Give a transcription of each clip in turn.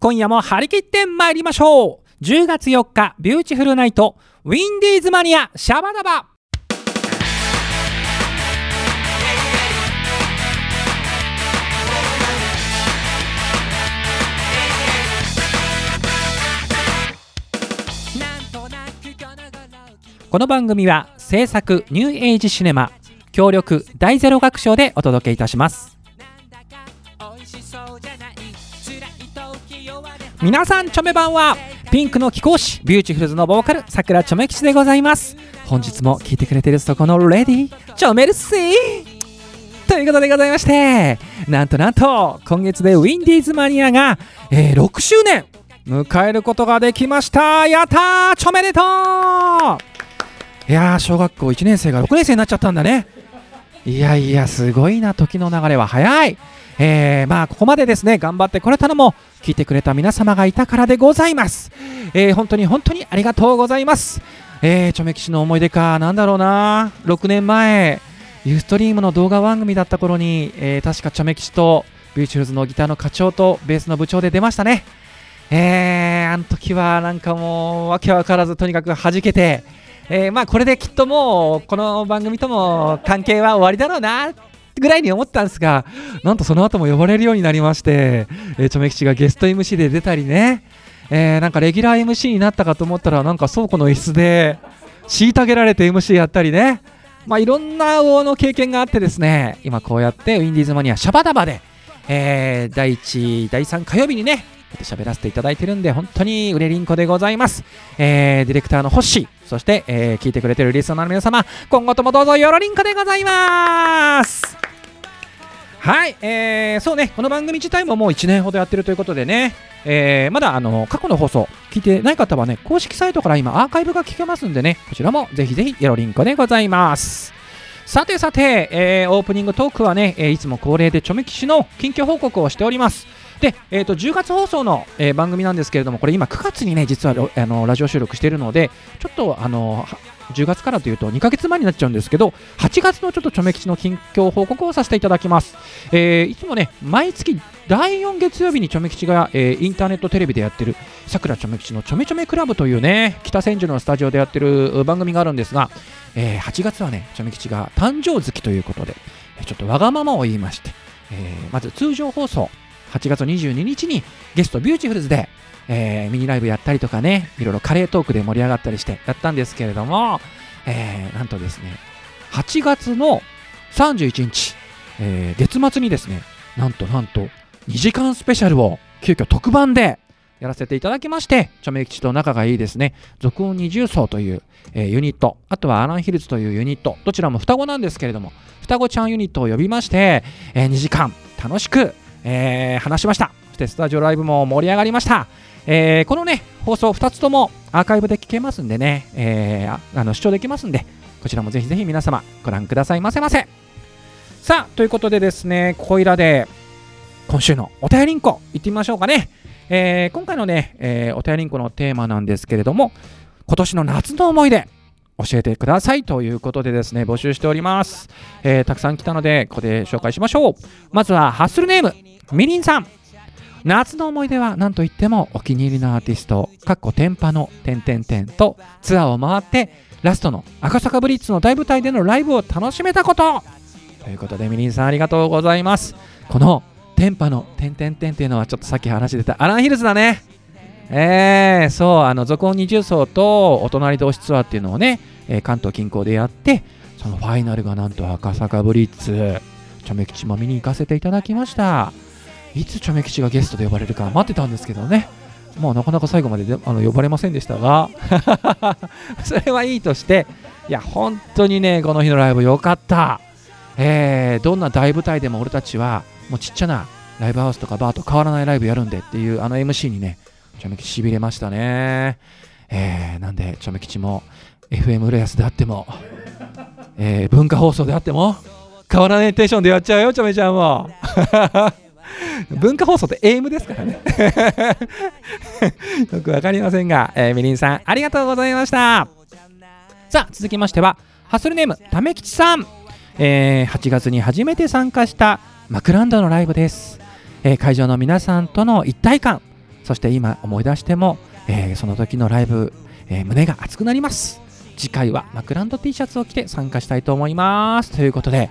今夜も張り切って参りましょう。10月4日ビューティフルナイトウィンディーズマニアシャバダバ。この番組は制作ニューエイジシネマ協力大ゼロ学賞でお届けいたします。皆さんチョメ版はピンクの貴公子ビューティフルズのボーカルさくらちょめ吉でございます。本日も聞いてくれてるそこのレディチョメルシー。ということでございましてなんとなんと今月でウィンディーズマニアが、えー、6周年迎えることができました。やったーチョメでといや小学校1年生が6年生になっちゃったんだね。いやいやすごいな時の流れは早い。えー、まあここまでですね頑張ってこれたのも聞いてくれた皆様がいたからでございます、えー、本当に本当にありがとうございます。えー、チョメキシの思い出かなんだろうな。6年前ユーストリームの動画番組だった頃に、えー、確かチョメキシとビューチューズのギターの課長とベースの部長で出ましたね。えー、あの時はなんかもうわけわからずとにかく弾けてえー、まあこれできっともうこの番組とも関係は終わりだろうなぐらいに思ったんですがなんとその後も呼ばれるようになりまして、えー、チョメ吉がゲスト MC で出たりね、えー、なんかレギュラー MC になったかと思ったらなんか倉庫の椅子で虐げられて MC やったりね。まあいろんな王の経験があってですね今こうやってウィンディーズマニアシャバダバで、えー、第1第3火曜日にね喋らせていただいてるんで、本当に売れりんこでございます。えー、ディレクターのホッシー、そして、えー、聞いてくれてるリスナーの皆様、今後ともどうぞよろりんこでございます。はい、えー、そうね、この番組自体ももう1年ほどやってるということでね、えー、まだあの過去の放送聞いてない方はね、公式サイトから今アーカイブが聞けますんでね、こちらもぜひぜひよろりんこでございます。さてさて、えー、オープニングトークはね、えー、いつも恒例でちょめきしの近況報告をしております。で、えーと、10月放送の、えー、番組なんですけれども、これ今9月にね、実はあのラジオ収録しているので、ちょっとあの10月からというと2ヶ月前になっちゃうんですけど、8月のちょっとちょめ吉の近況報告をさせていただきます。えー、いつもね、毎月第4月曜日にちょめ吉が、えー、インターネットテレビでやってる、さくらちょめ吉のちょめちょめクラブというね、北千住のスタジオでやってる番組があるんですが、えー、8月はね、ちょめ吉が誕生月ということで、ちょっとわがままを言いまして、え、まず通常放送、8月22日にゲストビューティフルズで、えー、ミニライブやったりとかね、いろいろカレートークで盛り上がったりしてやったんですけれども、えー、なんとですね、8月の31日、えー、月末にですね、なんとなんと2時間スペシャルを急遽特番でやらせていただきまして、チョメ吉と仲がいいですね、続音二重奏という、えー、ユニット、あとはアランヒルズというユニット、どちらも双子なんですけれども、双子ちゃんユニットを呼びまして、えー、2時間楽しくえー、話しました。そしてスタジオライブも盛り上がりました、えー、このね放送2つともアーカイブで聞けますんでね、えー、あの視聴できますんでこちらもぜひぜひ皆様ご覧くださいませませ。さあということでですねここいらで今週のお便りんこ行ってみましょうかね、えー、今回のね、えー、お便りんこのテーマなんですけれども今年の夏の思い出教えてくださいということでですね募集しております、えー、たくさん来たのでここで紹介しましょう。まずはハッスルネーム。みりんさん夏の思い出は何といってもお気に入りのアーティスト、かっこ天パの点々点とツアーを回ってラストの赤坂ブリッツの大舞台でのライブを楽しめたことということでみりんさんありがとうございます。この天パの点々点っていうのはちょっとさっき話出たアランヒルズだね。えー、そう、あの、続音二重奏とお隣同士ツアーっていうのをね、えー、関東近郊でやって、そのファイナルがなんと赤坂ブリッツ、チョメ吉も見に行かせていただきました。いつチョメ吉がゲストで呼ばれるか待ってたんですけどね。もうなかなか最後までであの呼ばれませんでしたが それはいいとして、いや、本当にね、この日のライブ良かった。えー、どんな大舞台でも俺たちは、もうちっちゃなライブハウスとかバーと変わらないライブやるんでっていうあの MC にね、チョメ吉しびれましたね。えー、なんで、チョメ吉も FM 浦安であっても、えー、文化放送であっても、変わらないテンションでやっちゃうよ、チョメちゃんも。文化放送って AM ですからねよくわかりませんが、えー、みりんさん、ありがとうございました。さあ、続きましては、ハッスルネーム、ためきちさん。えー、8月に初めて参加したマクランドのライブです。えー、会場の皆さんとの一体感、そして今思い出しても、えーその時のライブ、えー胸が熱くなります次回はマクランド T シャツを着て参加したいと思いますということで、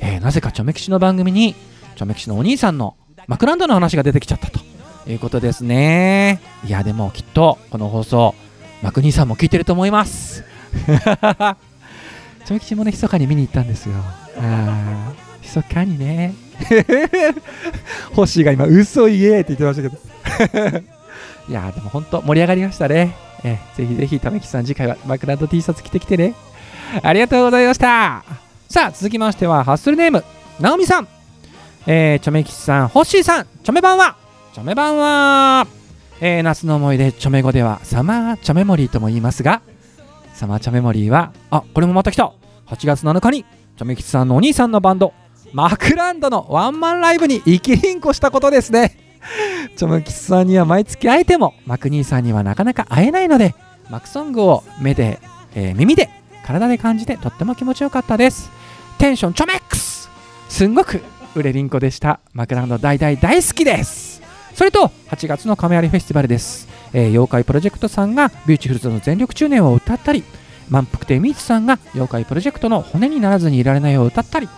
えーなぜかチョメ吉の番組にチョメ吉のお兄さんのマクランドの話が出てきちゃったということですねいやでもきっとこの放送マク兄さんも聞いてると思います チョメ吉もね密かに見に行ったんですよあー密かにねホッシーが今嘘言えって言ってましたけど いやでも本当盛り上がりましたね。えぜひぜひ、ためきさん次回はマクランド T シャツ着てきてね。ありがとうございました。さあ、続きましては、ハッスルネーム、ナオミさん。えー、チョメキシさん、ホッシーさん、チョメ版は？チョメ版はえー夏の思い出、チョメ語ではサマーチョメモリーとも言いますが、サマーチョメモリーは、あ、これもまた来た !8 月7日に、チョメキシさんのお兄さんのバンド、マクランドのワンマンライブに生きりんこしたことですね。チョムキスさんには毎月会えてもマク兄さんにはなかなか会えないのでマクソングを目で、えー耳で体で感じてとっても気持ちよかったですテンションチョメックスすんごく売れりんこでした。マクランド大大大好きです。それと8月の亀有フェスティバルです、えー妖怪プロジェクトさんがビューティフルズの全力中年を歌ったり満腹亭ミーツさんが妖怪プロジェクトの骨にならずにいられないを歌ったり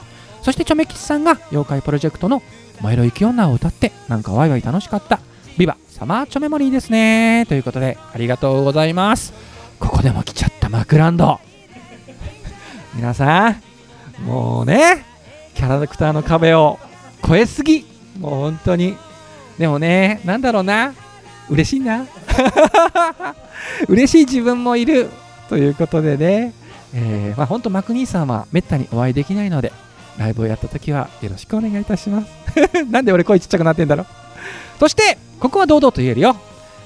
そしてチョメキスさんが妖怪プロジェクトの燃えろ雪女を歌ってなんかワイワイ楽しかった。ビバサマーチョメモリーですね。ということでありがとうございます。ここでも来ちゃったマクランド。皆さんもうね。キャラクターの壁を越えすぎ。もう本当に。でもねなんだろうな。嬉しいな。嬉しい自分もいる。ということでね、えーまあ、本当マク兄さんはめったにお会いできないのでライブをやった時はよろしくお願いいたします。なんで俺声ちっちゃくなってんだろう。そしてここは堂々と言えるよ、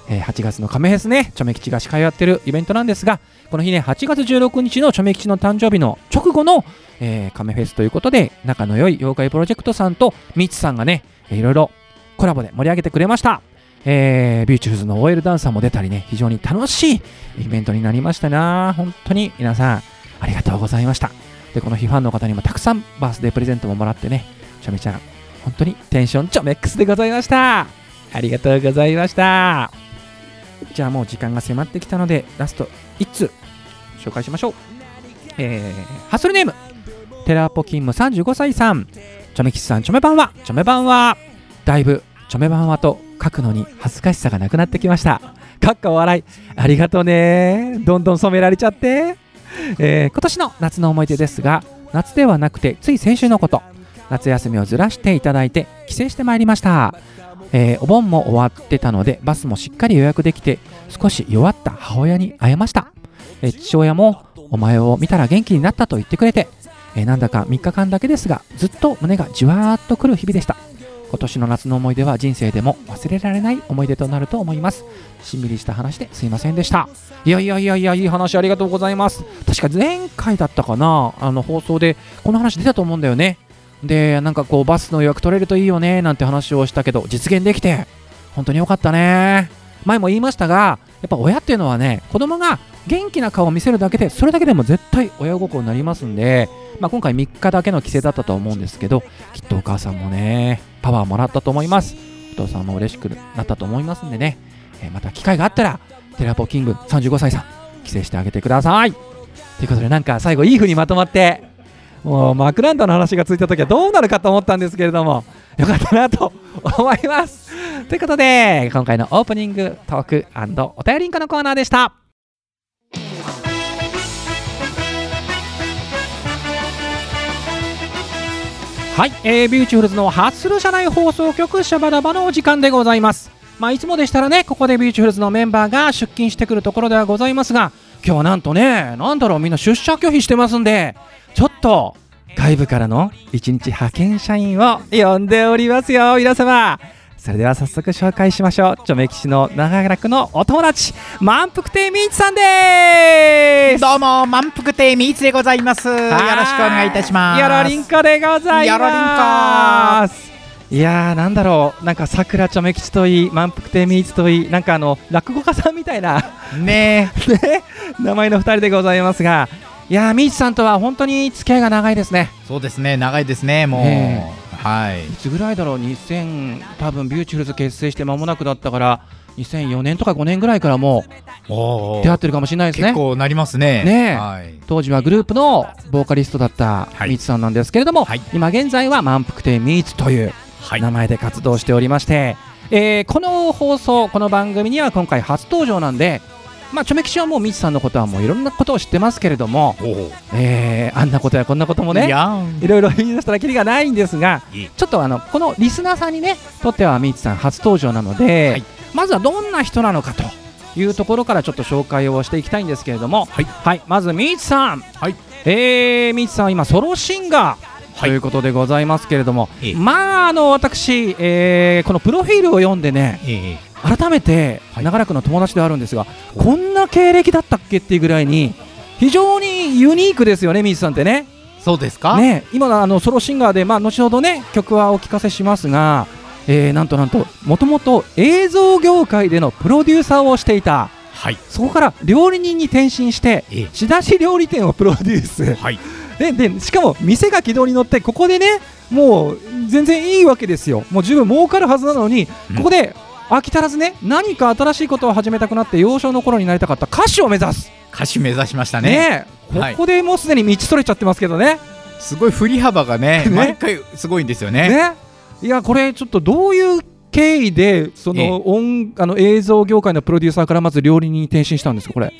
えー8月の亀フェスねチョメ吉が司会をやってるイベントなんですがこの日ね8月16日のチョメ吉の誕生日の直後の、えー、亀フェスということで仲の良い妖怪プロジェクトさんとミツさんがねいろいろコラボで盛り上げてくれました。えービューチューズの OL ダンサーも出たりね非常に楽しいイベントになりましたな。本当に皆さんありがとうございました。でこの日ファンの方にもたくさんバースデープレゼントももらってねちょめちゃん本当にテンションちょメックスでございました。ありがとうございました。じゃあもう時間が迫ってきたのでラスト1通紹介しましょう。えー、ハッスルネーム。テラポキンム35歳さん。チョメキスさんチョメ版は。チョメ版はだいぶチョメ版はと書くのに恥ずかしさがなくなってきました。かっか笑い。ありがとうね。どんどん染められちゃって。えー今年の夏の思い出ですが夏ではなくてつい先週のこと。夏休みをずらしていただいて帰省してまいりました、えーお盆も終わってたのでバスもしっかり予約できて少し弱った母親に会えました、えー父親もお前を見たら元気になったと言ってくれて、えーなんだか3日間だけですがずっと胸がじわーっとくる日々でした。今年の夏の思い出は人生でも忘れられない思い出となると思います。しんみりした話ですいませんでした。いやいやいやいやいい話ありがとうございます。確か前回だったかなあの放送でこの話出たと思うんだよね。でなんかこうバスの予約取れるといいよねなんて話をしたけど実現できて本当に良かったね。前も言いましたがやっぱ親っていうのはね子供が元気な顔を見せるだけでそれだけでも絶対親心になりますんで、まあ、今回3日だけの帰省だったと思うんですけどきっとお母さんもねパワーもらったと思います。お父さんも嬉しくなったと思いますんでね、えーまた機会があったらテラポキング35歳さん帰省してあげてください。ということでなんか最後いい風にまとまってもうマクランドの話がついた時はどうなるかと思ったんですけれどもよかったなと思います。ということで今回のオープニングトークお便りんこのコーナーでした。はい、えービューティフルズのハッスル社内放送局シャバダバのお時間でございます。まあいつもでしたらねここでビューティフルズのメンバーが出勤してくるところではございますが今日はなんとねなんだろうみんな出社拒否してますんでちょっと外部からの一日派遣社員を呼んでおりますよ皆様。それでは早速紹介しましょう。チョメキシの長らくのお友達満腹亭みーちさんです。どうも満腹亭みーつでございます。よろしくお願いいたします。よろりんこでございます。いやーなんだろう。なんかさくらちょめ吉といい満腹亭みーつといいなんかあの落語家さんみたいな。ね ね。名前の2人でございますがいやーみーちさんとは本当に付き合いが長いですね。そうですね長いですねもう、ねはい。いつぐらいだろう？2000多分ビューティフルズ結成して間もなくだったから2004年とか5年ぐらいからもおう出会ってるかもしれないですね。結構なりますね。ねえ。はい。当時はグループのボーカリストだったはい。ミーツさんなんですけれども、はい。今現在は満腹亭ミーツというはい。名前で活動しておりまして、えーこの放送この番組には今回初登場なんでまあチョメキシはもうミーツさんのことはもういろんなことを知ってますけれども。えーあんなことやこんなこともねいろいろ言い出したらきりがないんですがいい。ちょっとあのこのリスナーさんにねとってはミーツさん初登場なので、はい。まずはどんな人なのかというところからちょっと紹介をしていきたいんですけれども、はい。まずミーツさん、はい。えー、さんは今ソロシンガーということでございますけれども、ええ。まああの私、えーこのプロフィールを読んでねええ改めてはい長らくの友達ではあるんですが、こんな経歴だったっけっていうぐらいに非常にユニークですよねミーツさんってね。そうですか？ね、今あのソロシンガーで、まあ、後ほどね曲はお聞かせしますが、えーなんとなんともともと映像業界でのプロデューサーをしていたはい。そこから料理人に転身してええ仕出し料理店をプロデュースはい。ででしかも店が軌道に乗ってここでねもう全然いいわけですよもう十分儲かるはずなのに、うんここで飽き足らずね何か新しいことを始めたくなって幼少の頃になりたかった歌手を目指す。歌手目指しましたね。ここでもうすでに道それちゃってますけどね。すごい振り幅がね、ね。毎回すごいんですよね。ね、いやこれちょっとどういう経緯でそええ。の音あの映像業界のプロデューサーからまず料理人に転身したんですかこれ？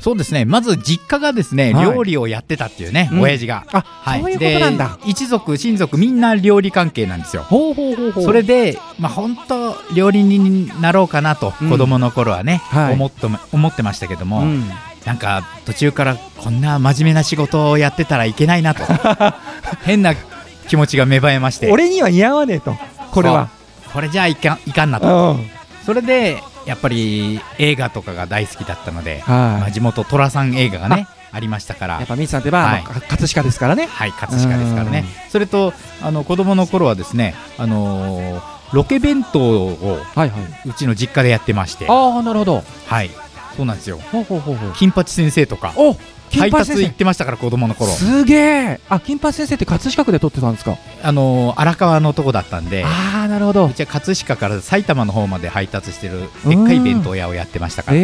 そうですね。まず実家がですね、はい。料理をやってたっていうね、うん。親父が。あ、はい。そういうことなんだ。で一族親族みんな料理関係なんですよ。ほうほうほうほう。それで、まあ、本当料理人になろうかなと、うん。子供の頃はね、はい。思っと思ってましたけども、うん。なんか途中からこんな真面目な仕事をやってたらいけないなと。変な気持ちが芽生えまして。俺には似合わねえと。これは。これじゃあいかんいかんなうとん。それでやっぱり映画とかが大好きだったので、はい。まあ、地元寅さん映画がねありましたから。やっぱミツさんといえば、はい。葛飾ですからね。はい葛飾ですからね。それとあの子供の頃はですねあのーロケ弁当をはいはい。うちの実家でやってまして。ああなるほど。はい。そうなんですよ。ほうほうほうほう。金八先生とか。お金配達行ってましたから子供の頃。すげえ。あ金八先生って葛飾区で撮ってたんですか？あのー荒川のとこだったんで。ああなるほど。うちは葛飾から埼玉の方まで配達してるでっかい弁当屋をやってましたから。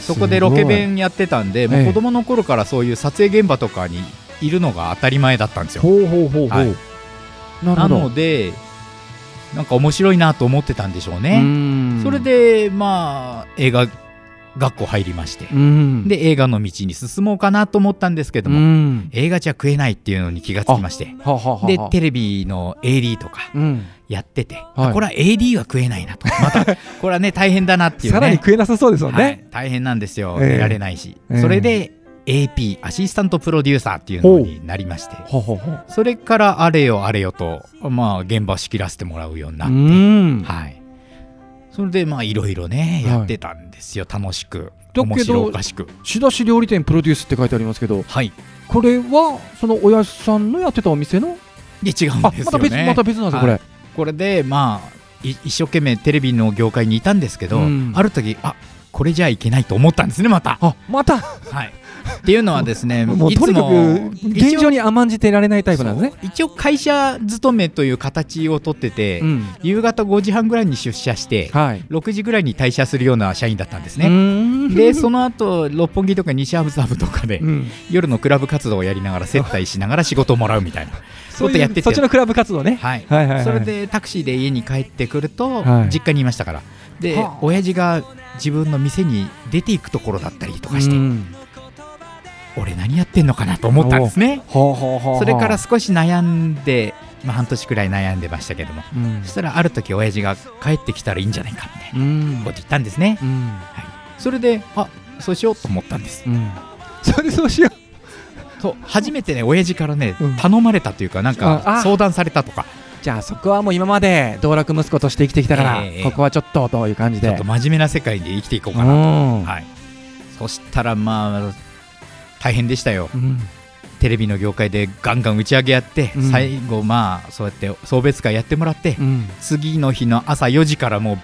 そこでロケ弁やってたんでもえ。えう子供の頃からそういう撮影現場とかにいるのが当たり前だったんですよ。ほうほうほうほう、はい。なのでなんか面白いなと思ってたんでしょううねん。それでまあ映画学校入りまして。うん。で映画の道に進もうかなと思ったんですけどうもん。映画じゃ食えないっていうのに気がつきまして。はあはあはあ。でテレビの AD とかうん。やってて、はい。あこれは AD は食えないなと。また これはね大変だなっていうね。さらに食えなさそうですもんはいね、大変なんですよ、ええ。寝られないし、ええ。それで AP アシスタントプロデューサーっていうのになりまして。それからあれよあれよとまあ現場仕切らせてもらうようになうって、ん。はいそれでまあいろいろねはい。やってたんですよ、楽しく面白おかしく。仕出し料理店プロデュースって書いてありますけどはい。これはその親父さんのやってたお店の？で違うんあですよね。また別また別なんですよこれ、はいこれでまあい一生懸命テレビの業界にいたんですけど、うん。ある時あこれじゃいけないと思ったんですねまた。あまた。はいっていうのはですね もうとにかく現状に甘んじてられないタイプなんですね。一応会社勤めという形をとってて、うん。夕方5時半ぐらいに出社してはい。6時ぐらいに退社するような社員だったんですうね。でその後六本木とか西麻布とかでうん。夜のクラブ活動をやりながら接待しながら仕事をもらうみたいなそうやってそっちのクラブ活動ね。はいはいはいはい。それでタクシーで家に帰ってくるとはい。実家にいましたから。ではあ。親父が自分の店に出ていくところだったりとかしてうん俺何やってんのかなと思ったんですね。それから少し悩んでまあ半年くらい悩んでましたけどもうん。そしたらある時親父が帰ってきたらいいんじゃないかみたいなうん。こと言ったんですね。うん。それであそうしようと思ったんです。うん。それそうしよ そう。初めてね親父からね、うん。頼まれたというかなんか相談されたとか。うじゃあそこはもう今まで道楽息子として生きてきたから、ええここはちょっとという感じで。ちょっと真面目な世界で生きていこうかうなと、ん。はい、そしたらまあ大変でしたよ。うん。テレビの業界でガンガン打ち上げやって、うん。最後まあそうやって送別会やってもらって、うん。次の日の朝4時からもう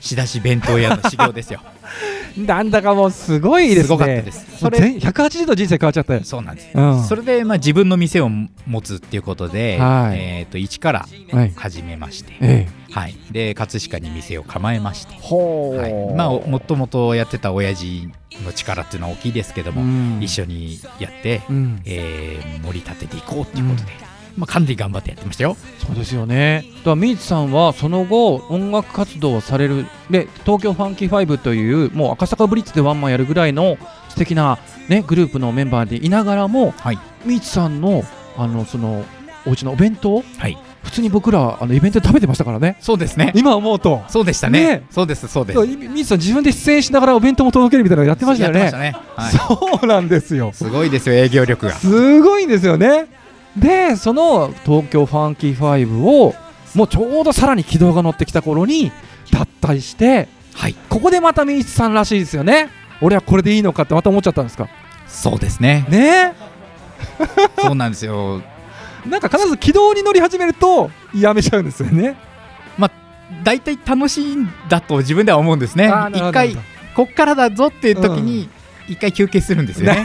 仕出し弁当屋の修行ですよ なんだかもうすごいですね。すごかったです。もそうれ全180度人生変わっちゃったよ。そうなんです、うん。それで、まあ、自分の店を持つっていうことで、はい。えー、と一からはい始めまして、ええはい、で葛飾に店を構えまして、ほはい。まあ、もともとやってた親父の力っていうのは大きいですけども、うん。一緒にやって、うん。えー盛り立てていこうっていうことで、まあ、かなり頑張ってやってましたよ。そうですよね。だからミーツさんはその後音楽活動をされる。で東京ファンキーファイブというもう赤坂ブリッツでワンマンやるぐらいの素敵なねグループのメンバーでいながらも、はい。ミーツさんのあのそのお家のお弁当？はい、普通に僕らあのイベントで食べてましたからね。そうですね。今思うと。そうでしたね。ね。そうですそうです。そうミさん自分で出演しながらお弁当も届けるみたいなのやってましたよね。やってましたね、はい、そうなんですよ。すごいですよ営業力が。すごいんですよねでその東京ファンキー5をもうちょうどさらに軌道が乗ってきた頃に脱退してはい。ここでまたミーツさんらしいですよね。俺はこれでいいのかってまた思っちゃったんですか？そうですね。ね？そうなんですよ。なんか必ず軌道に乗り始めるとやめちゃうんですよね。大体楽しいんだと自分では思うんですね。一回こっからだぞっていう時に一回休憩するんですよね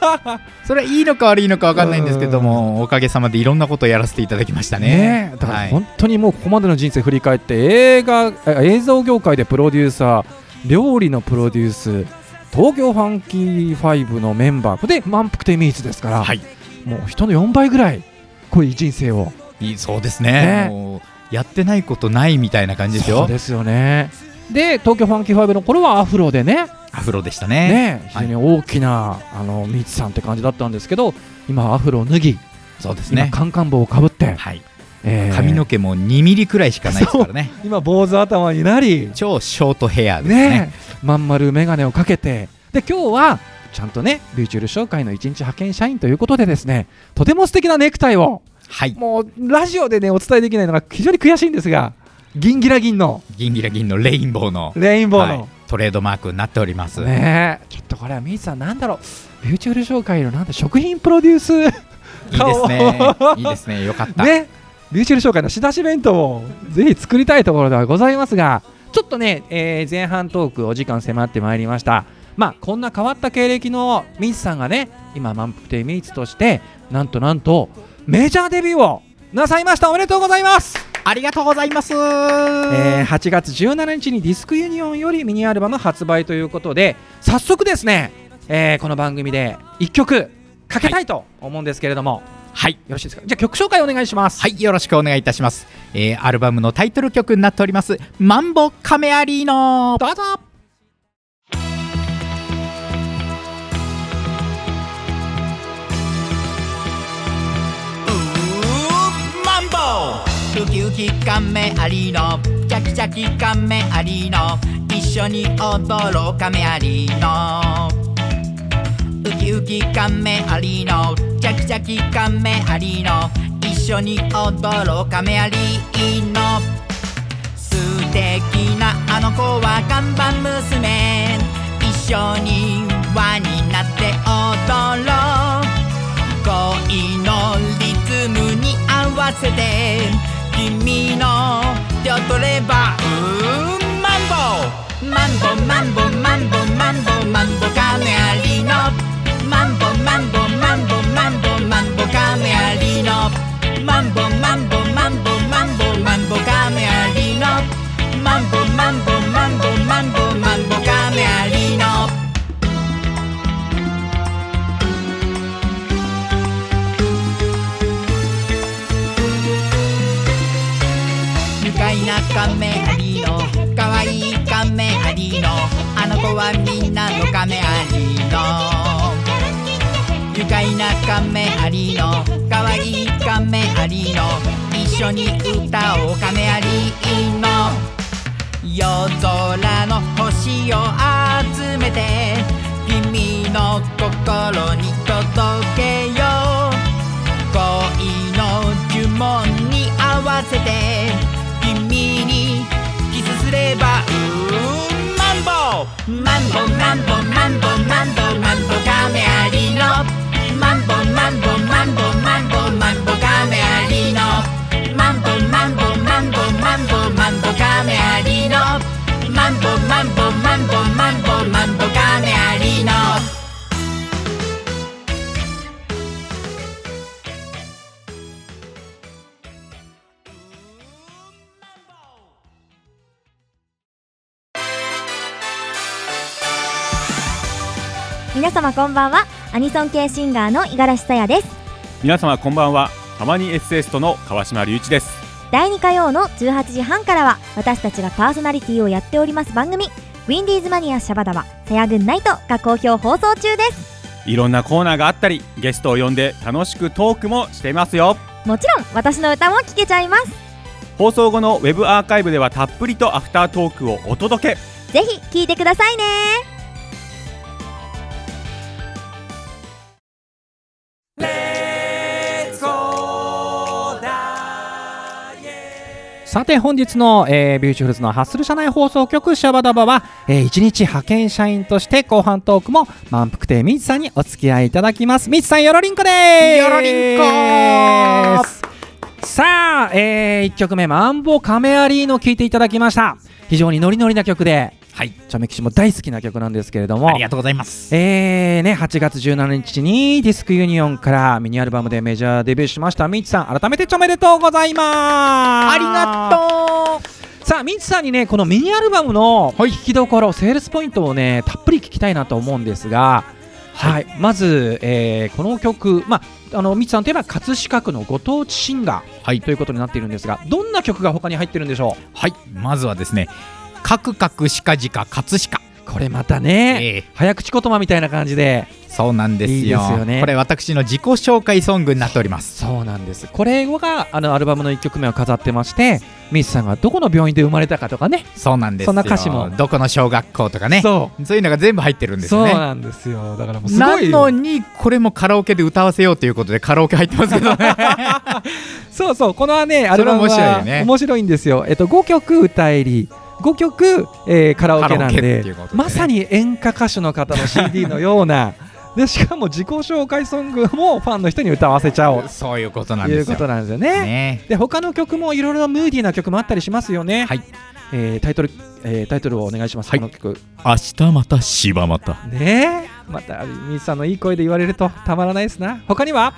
それはいいのか悪いのか分かんないんですけどもおかげさまでいろんなことをやらせていただきましたね。ねだからはい本当にもうここまでの人生振り返って映画え映像業界でプロデューサー料理のプロデュース東京ファンキー5のメンバーで満腹亭ミーツですから、はい。もう人の4倍ぐらいこういう人生を。いいそうですね。ね。やってないことないみたいな感じですよ。そうですよね。で東京ファンキー5の頃はアフロでねアフロでしたね。ね非常に大きな、あのミーツさんって感じだったんですけど今はアフロを脱ぎ、今そうですね。カンカン帽をかぶって、はい。えー。髪の毛も2ミリくらいしかないですからね。今坊主頭になり超ショートヘアですね。ねまん丸眼鏡をかけて。で今日はちゃんとねビューチュール商会の一日派遣社員ということでですねとても素敵なネクタイをはい。もうラジオでねお伝えできないのが非常に悔しいんですが銀ギラ銀の銀ギラ銀のレインボーの。レインボーの、はいトレードマークになっております、ねょっとこれはミーツさんなんだろう。ビューチュール商会のなんだ食品プロデュース。いいですね。いいですね。よかった、ね。ビューチュール商会の仕出し弁当をぜひ作りたいところではございますがちょっとね、えー前半トークお時間迫ってまいりました。まあこんな変わった経歴のミーツさんがね今満腹亭ミーツとしてなんとなんとメジャーデビューをなさいました。おめでとうございますありがとうございます、えー8月17日にディスクユニオンよりミニアルバム発売ということで早速ですね、えーこの番組で1曲かけたいと思うんですけれども、はい。よろしいですか？じゃあ曲紹介お願いします。はいよろしくお願いいたします、えーアルバムのタイトル曲になっておりますマンボカメアリーノ。どうぞ。マンボウキウキカメアリーノチャキチャキカメアリーノ一緒に踊ろうカメアリーノウキウキカメアリーノチャキチャキカメアリーノ一緒に踊ろうカメアリーノ素敵なあの子は看板娘。一緒に輪になって踊ろう。恋のリズムに合わせて君の手を取ればうんマンボマンボマンボマンボマンボマンボカメアリの。マンボマンボマンボマンボマンボカメアリの。マンボマンボマンボマンボはみんなのカメアリの。愉快なカメアリの。可愛いカメアリの。一緒に歌おうカメアリの。夜空の星を集めて君の心に届けよう。恋の呪文に合わせて君にキスすればうーんマンボマンボマンボマンボマンボマンボカメアリのマンボマンボマンボマンボマンボカメアリのマンボマンボマンボマンボマンボカメアリ皆様こんばんは。アニソン系シンガーの五十嵐さやです。皆様こんばんは。たまにエッセイストの川島隆一です。第2火曜の18時半からは私たちがパーソナリティをやっております番組ウィンディーズマニアシャバダバさやぐんナイトが好評放送中です。いろんなコーナーがあったりゲストを呼んで楽しくトークもしていますよ。もちろん私の歌も聴けちゃいます。放送後のウェブアーカイブではたっぷりとアフタートークをお届け。ぜひ聴いてくださいねさて本日の、えービューチフルズのハッスル社内放送局シャバダバは、えー一日派遣社員として後半トークも満腹亭みつさんにお付き合いいただきます。みつさんよろりんこでーす。よろりんこさあ、え1曲目マンボカメアリーノ聴いていただきました。非常にノリノリな曲ではい。チョメキシも大好きな曲なんですけれども。ありがとうございます。えーね、8月17日にディスクユニオンからミニアルバムでメジャーデビューしましたミッチさん。改めておめでとうございます。ありがとう。さあミッチさんにねこのミニアルバムのはい。聴きどころ、セールスポイントをねたっぷり聞きたいなと思うんですがはい、まず、えーこの曲、まあ、あのミッチさんといえば葛飾区のご当地シンガーはい。ということになっているんですがどんな曲が他に入ってるんでしょはい。まずはですねカクカクシカジカ葛飾うこれまたね、ええ。早口言葉みたいな感じで。そうなんですよ。いいですよね。これ私の自己紹介ソングになっております。そうなんです。これがあのアルバムの1曲目を飾ってましてミスさんがどこの病院で生まれたかとかね。そうなんですよ。そんな歌詞も。どこの小学校とかね。そそういうのが全部入ってるんうですよね。そうなんですよ。だからもうすごないよ。のにこれもカラオケで歌わせようということでカラオケ入ってますけどね。そうそう。このねアルバムは面白いよね。面白いんですよ。えっと5曲歌入り5曲、えーカラオケなんでね。まさに演歌歌手の方の CD のような でしかも自己紹介ソングもファンの人に歌わせちゃおう。そういうことなんですよ。となんですよね。ね。で他の曲もいろいろムーディーな曲もあったりしますよね。はい。えータイトル、えータイトルをお願いします、はい。この曲。明日また柴又。ね。えまたミスさんのいい声で言われるとたまらないですな。他には？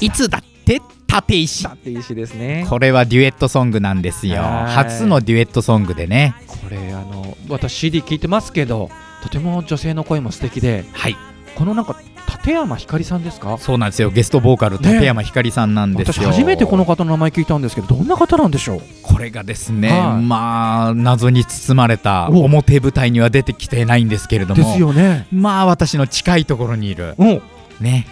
いいつだって？立石だっていいしですね。これはデュエットソングなんですよ。はい。初のデュエットソングでね。これあの私 CD 聞いてますけどとても女性の声も素敵ではい。このなんか立山ひかりさんですか？そうなんですよ。ゲストボーカルね。立山ひかりさんなんですよ、私初めてこの方の名前聞いたんですけどどんな方なんでしょう？これがですね、はい。まあ謎に包まれたお。表舞台には出てきてないんですけれども。ですよね。まあ私の近いところにいる。うんね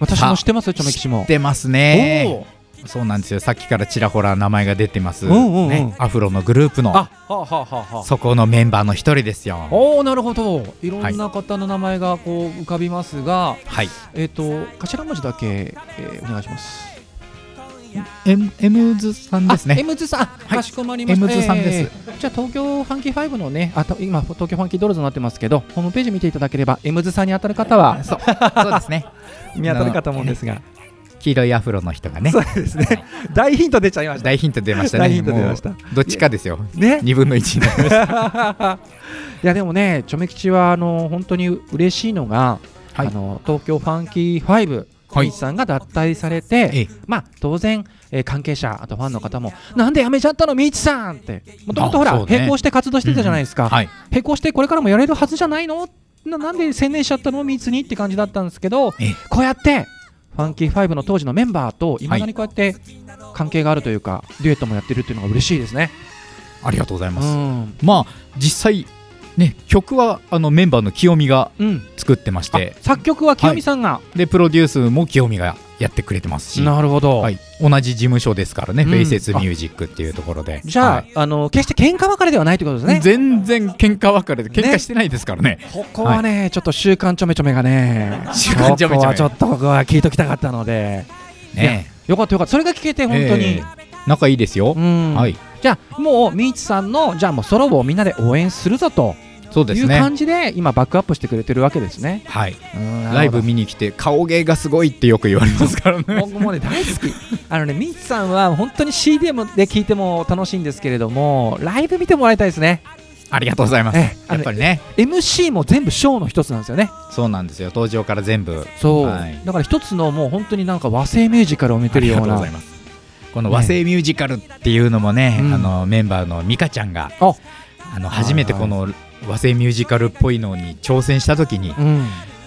私も知ってますよチョメキシも知ってますね。そうなんですよ。さっきからちらほら名前が出てます、うんうんうん。ね、アフロのグループの。あはあはあはそこのメンバーの一人ですよ。おおなるほど。いろんな方の名前がこう浮かびますが、はい。えっ、と頭文字だけ、えーお願いします。M, M ズさんですあ、ね M ズさん、あはい。かしこまりました。M ズさんです。えーじゃあ東京ファンキー5のね、あと今東京ファンキードルズになってますけど、ホームページ見ていただければ M ズさんに当たる方は。そう。そうですね見当たるかと思うんですが、黄色いアフロの人がね。そうですね。大ヒント出ちゃいました。大ヒント出ましたね。大ヒント出ました。どっちかですよ。ね。2分の1になりました。いやでもね、チョメ吉はあの本当に嬉しいのが、はい。あの東京ファンキー5、はい。小西さんが脱退されて、ええ。まあ当然、えー関係者、あとファンの方も、なんで辞めちゃったの、みーちさんって、もともとほら、ね。並行して活動してたじゃないですか、はい。並行してこれからもやれるはずじゃないの？ななんで専念しちゃったの、みーつに？って感じだったんですけど、ええ。こうやって、ファンキー5の当時のメンバーと、いまだにこうやって関係があるというか、デュエットもやってるっていうのが嬉しいですね。ありがとうございます、うん。まあ実際ね曲はあのメンバーの清美がうん、作ってましあて作曲は清美さんが、でプロデュースも清美がやってくれてますし。なるほど、はい、同じ事務所ですからね、うん。フェイセスミュージックっていうところで。じゃあ,、はい。あの決して喧嘩別れではないということですね。全然喧嘩別れで喧嘩してないですからね。ここはね、ちょっと週刊ちょめちょめがね、週刊ちょめちょめ。ちょっと僕は聞いときたかったので、ね。よかったよかった、それが聞けて、本当に。ええ。仲いいですよ。うん。はい、じゃあ、もう、みーちさんの、じゃあもうソロをみんなで応援するぞと。いうそうですね。感じで、今、バックアップしてくれてるわけですね。はい、うんライブ見に来て顔芸がすごいってよく言われますからね。僕もね大好きあのねみーちさんは本当に CD もで聞いても楽しいんですけれどもライブ見てもらいたいですねありがとうございます。やっぱりね、MC も全部ショーの一つなんですよねそうなんですよ。登場から全部。そう、はいだから一つのもう本当になんか和製ミュージカルを見てるようながとうございます。この和製ミュージカルっていうのもね、うんあのメンバーの美香ちゃんがああの初めてこの和製ミュージカルっぽいのに挑戦した時にうん。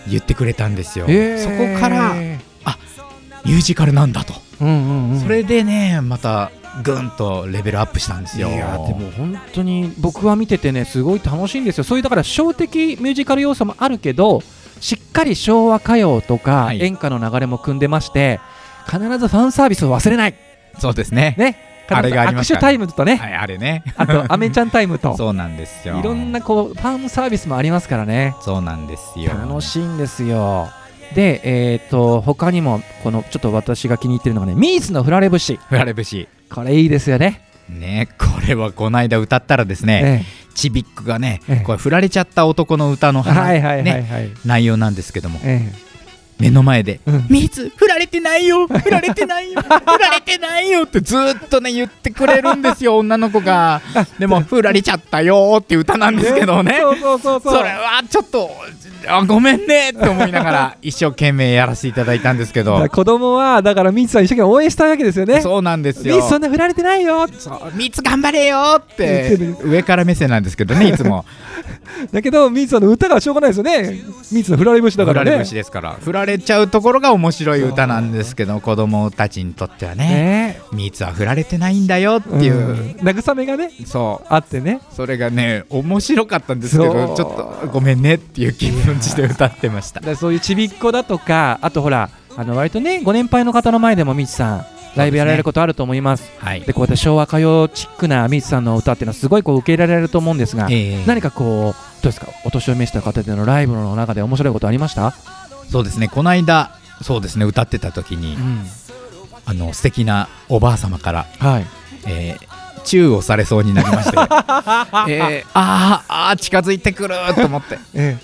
言ってくれたんですよ、へー。そこからミュージカルなんだと、うんうんうん。それでねまたぐんとレベルアップしたんですよ。いやでも本当に僕は見ててねすごい楽しいんですよ。そういうだから小的ミュージカル要素もあるけどしっかり昭和歌謡とかはい。演歌の流れも組んでまして、必ずファンサービスを忘れない。そうですね。ねあれがありました握手タイムとね、はいあれね。あと アメちゃんタイムと。そうなんですよ。いろんなこうファンサービスもありますからね。そうなんですよ。楽しいんですよ。でえっ、と他にもこのちょっと私が気に入ってるのがねミースのフラレ節。フラレ節。これいいですよね。ねこれはこの間歌ったらですね、えちびっくがねええ。これ振られちゃった男の歌のえはいはいはいねはい、内容なんですけども。え目の前でミーツ振られてないよ振られてないよ振られてないよってずーっとね言ってくれるんですよ女の子が。でも振られちゃったよーって歌なんですけどね。そうそうそうそう。それはちょっとあごめんねって思いながら 一生懸命やらせていただいたんですけど。子供はだからミーツさん一生懸命応援したいわけですよね。そうなんですよ。ミーツそんな振られてないよ。ミーツ頑張れよって言って上から目線なんですけどねいつも。だけどミーツさんの歌がしょうがないですよね。ミーツの振られ節だからね。振られ節ですから。振られちゃうところが面白い歌なんですけど子供たちにとってはねね。ミーツは振られてないんだよっていう、うん。慰めがねそう。あってね。それがね面白かったんですけどちょっとごめんねっていう気持ちで歌ってました。そういうちびっこだとかあとほらあの割とねご年配の方の前でもミーツさんライブやられることあると思います。はい。でこうやって昭和歌謡チックなミーツさんの歌っていうのはすごいこう受け入れられると思うんですが、ええ。何かこうどうですか？お年を召した方でのライブの中で面白いことありました、そうですね。この間そうですね。歌ってた時にうん、あの素敵なおばあ様から、はい。えーチューをされそうになりまして、えー、あーあー近づいてくると思って。え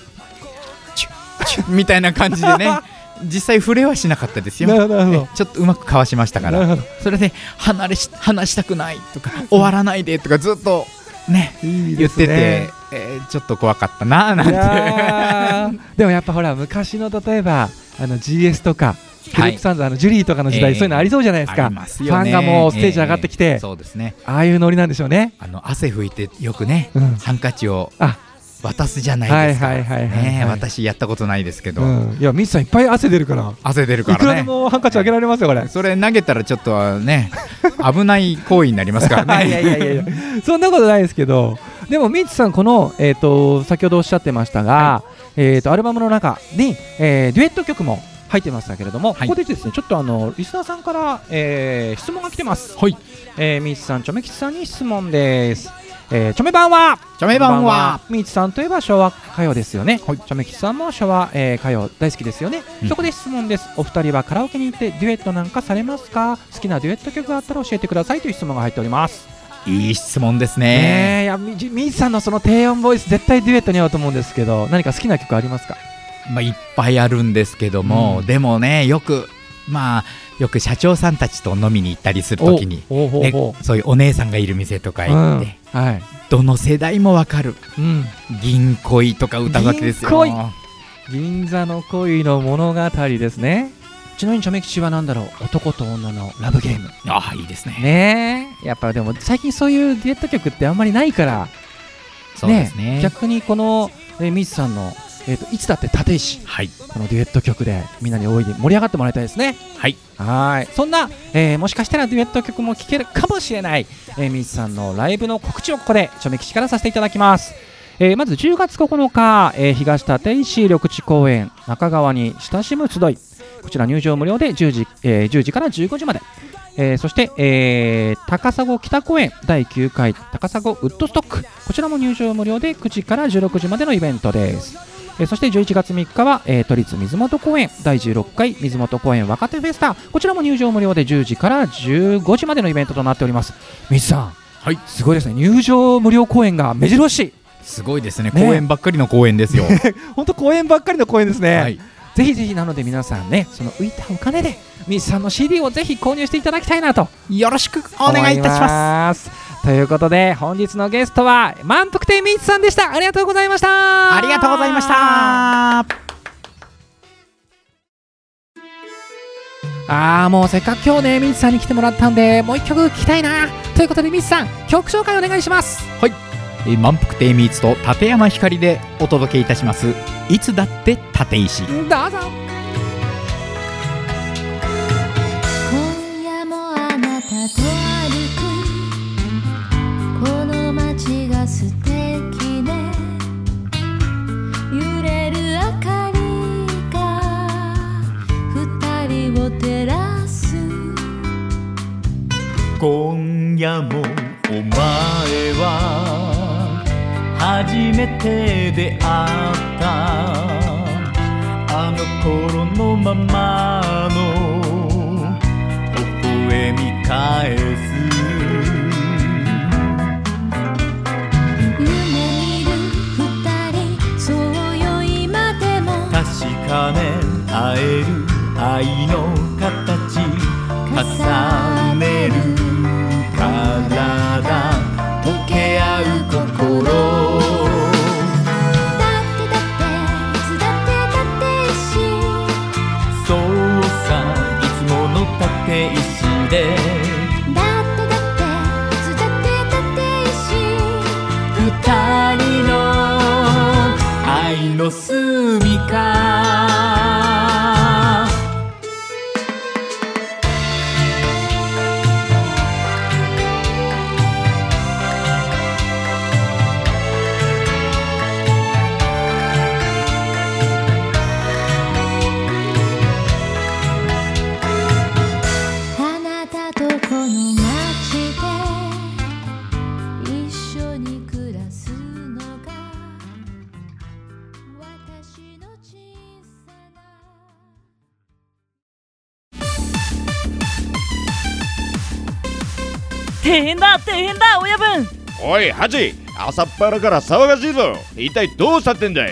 チュッみたいな感じでね。実際触れはしなかったですえ、よちょっとうまくかわしましたから。それで離れし話したくないとか終わらないでとかずっとねいい言ってて、ねえーちょっと怖かったなー。なんいて。でもやっぱほら昔の例えばあの GS とかフはい。ループサンズ、あのジュリーとかの時代、ええそういうのありそうじゃないですか、ね。ファンがもうステージ上がってきて、えーそうですね。ああいうノリなんでしょうね。あの汗拭いてよくね、うん。ハンカチをあ渡すじゃないですか。はいはいはいはいはい。ね私やったことないですけど、うん、いやミスさんいっぱい汗出るから。汗出るかいくらでらねもハンカチあげられますよこれ。それ投げたらちょっとはね危ない行為になりますからね。いやいやいやいや。そんなことないですけど。でもミツさんこの、えー、と先ほどおっしゃってましたが、えー、とアルバムの中に、えーデュエット曲も入ってましたけれども、はい。ここでですねちょっとあのリスナーさんから、えー質問が来てます。はい。えー、ミツさん、チョメ吉さんに質問です。えー、チョメ版は？チョメ版は。ミツさんといえば昭和歌謡ですよね。はい。チョメ吉さんも昭和、えー歌謡大好きですよね、うん。そこで質問です。お二人はカラオケに行ってデュエットなんかされますか？好きなデュエット曲があったら教えてくださいという質問が入っております。いい質問ですね。ねえいやみじミツさんのその低音ボイス絶対デュエットに合うと思うんですけど何か好きな曲ありますか？まあ、いっぱいあるんですけども、うん。でもねよくまあよく社長さんたちと飲みに行ったりするときに、おおほうねほう、そういうお姉さんがいる店とかうん行って、はい、どの世代もわかる。うん、「銀恋」とか歌うわけですよ。銀座の恋の物語ですね。ちなみにチョメ吉は何だろう？男と女のラブゲーム。ああいいですね。ねえ。やっぱでも最近そういうデュエット曲ってあんまりないから。そうですね。逆にこの、えー、ミツさんの、えーと「いつだって立石。はい」このデュエット曲でみんなに大いに盛り上がってもらいたいですね。はい。はい。そんな、えーもしかしたらデュエット曲も聴けるかもしれない、えー、ミツさんのライブの告知をここでチョメ吉からさせていただきます、えーまず10月9日、えー東立石緑地公園中川に親しむ集い。こちら入場無料で10時,、えー10時から15時まで。えーそして、えー高砂北公園第9回高砂ウッドストック。こちらも入場無料で9時から16時までのイベントです、えーそして11月3日は、えー都立水元公園第16回水元公園若手フェスタ。こちらも入場無料で10時から15時までのイベントとなっております。水さんはい。すごいですね。入場無料公演が目白押し。すごいですね。ね。公園ばっかりの公園ですよ、本当公演ばっかりの公演ですね、はい、ぜひぜひなので皆さんねその浮いたお金で水さんの CD をぜひ購入していただきたいなとよろしくお願いいたします。す。ということで本日のゲストは満腹亭みーつさんでした。ありがとうございました。ありがとうございました。あーもうせっかく今日ねみーつさんに来てもらったんでもう一曲聴きたいな。ということでみーつさん曲紹介お願いします。えー満腹亭ミーツと立山ひかりでお届けいたします。いつだって立石。どうぞ。今夜もあなたと歩くこの街が素敵ね揺れる明かりが二人を照らす。今夜もお前は初めて出会った。あの頃のままの微笑み返す。夢見る二人そうよ今でも。確かめ合える愛の形変だ大変だ親分。おいハチ朝っぱらから騒がしいぞ。一体どうしたってんだい？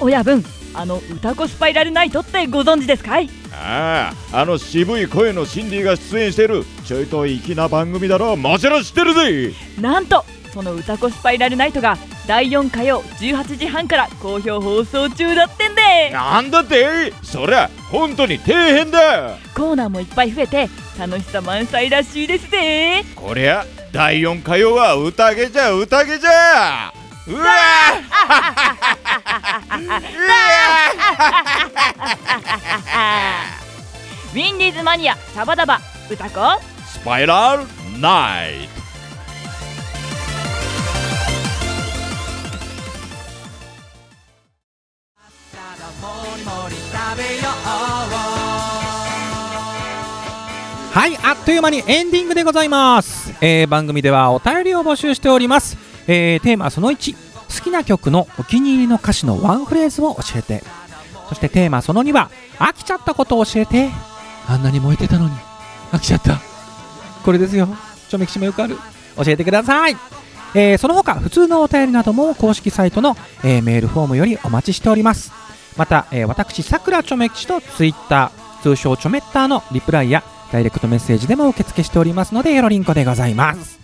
親分あの歌子スパイラルナイトってご存知ですかい？あああの渋い声のシンディが出演してる。ちょいと粋な番組だろ。もちろん知ってるぜ。なんとその歌子スパイラルナイトが第4火曜18時半から好評放送中だってんで。なんだって？そりゃ本当に底辺だ。コーナーもいっぱい増えて楽しさ満載らしいですぜ。こりゃ第4火曜は宴じゃ宴じゃ。うわ ウィンディーズマニアシャバダバ歌子？スパイラルナイトはいあっという間にエンディングでございます、えー番組ではお便りを募集しております、えーテーマその1好きな曲のお気に入りの歌詞のワンフレーズを教えて。そしてテーマその2は飽きちゃったことを教えて。あんなに燃えてたのに。飽きちゃった。これですよ。ちょめきしもよくある。教えてください。えーその他普通のお便りなども公式サイトの、えーメールフォームよりお待ちしておりますまた、えー私さくらちょめきちとツイッター通称ちょめッターのリプライやダイレクトメッセージでも受付しておりますのでよろりんこでございます、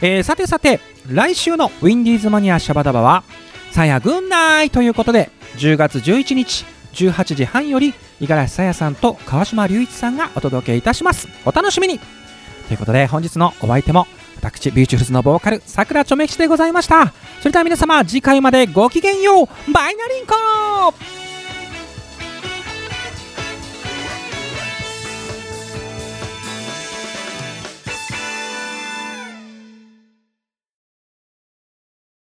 えーさてさて来週のウィンディーズマニアシャバダバはさやぐんないということで10月11日18時半より五十嵐さやさんと川島隆一さんがお届けいたします。お楽しみに。ということで本日のお相手も私ビューチフルズのボーカルさくらちょめきちでございました。それでは皆様次回までごきげんよう。バイナリンコ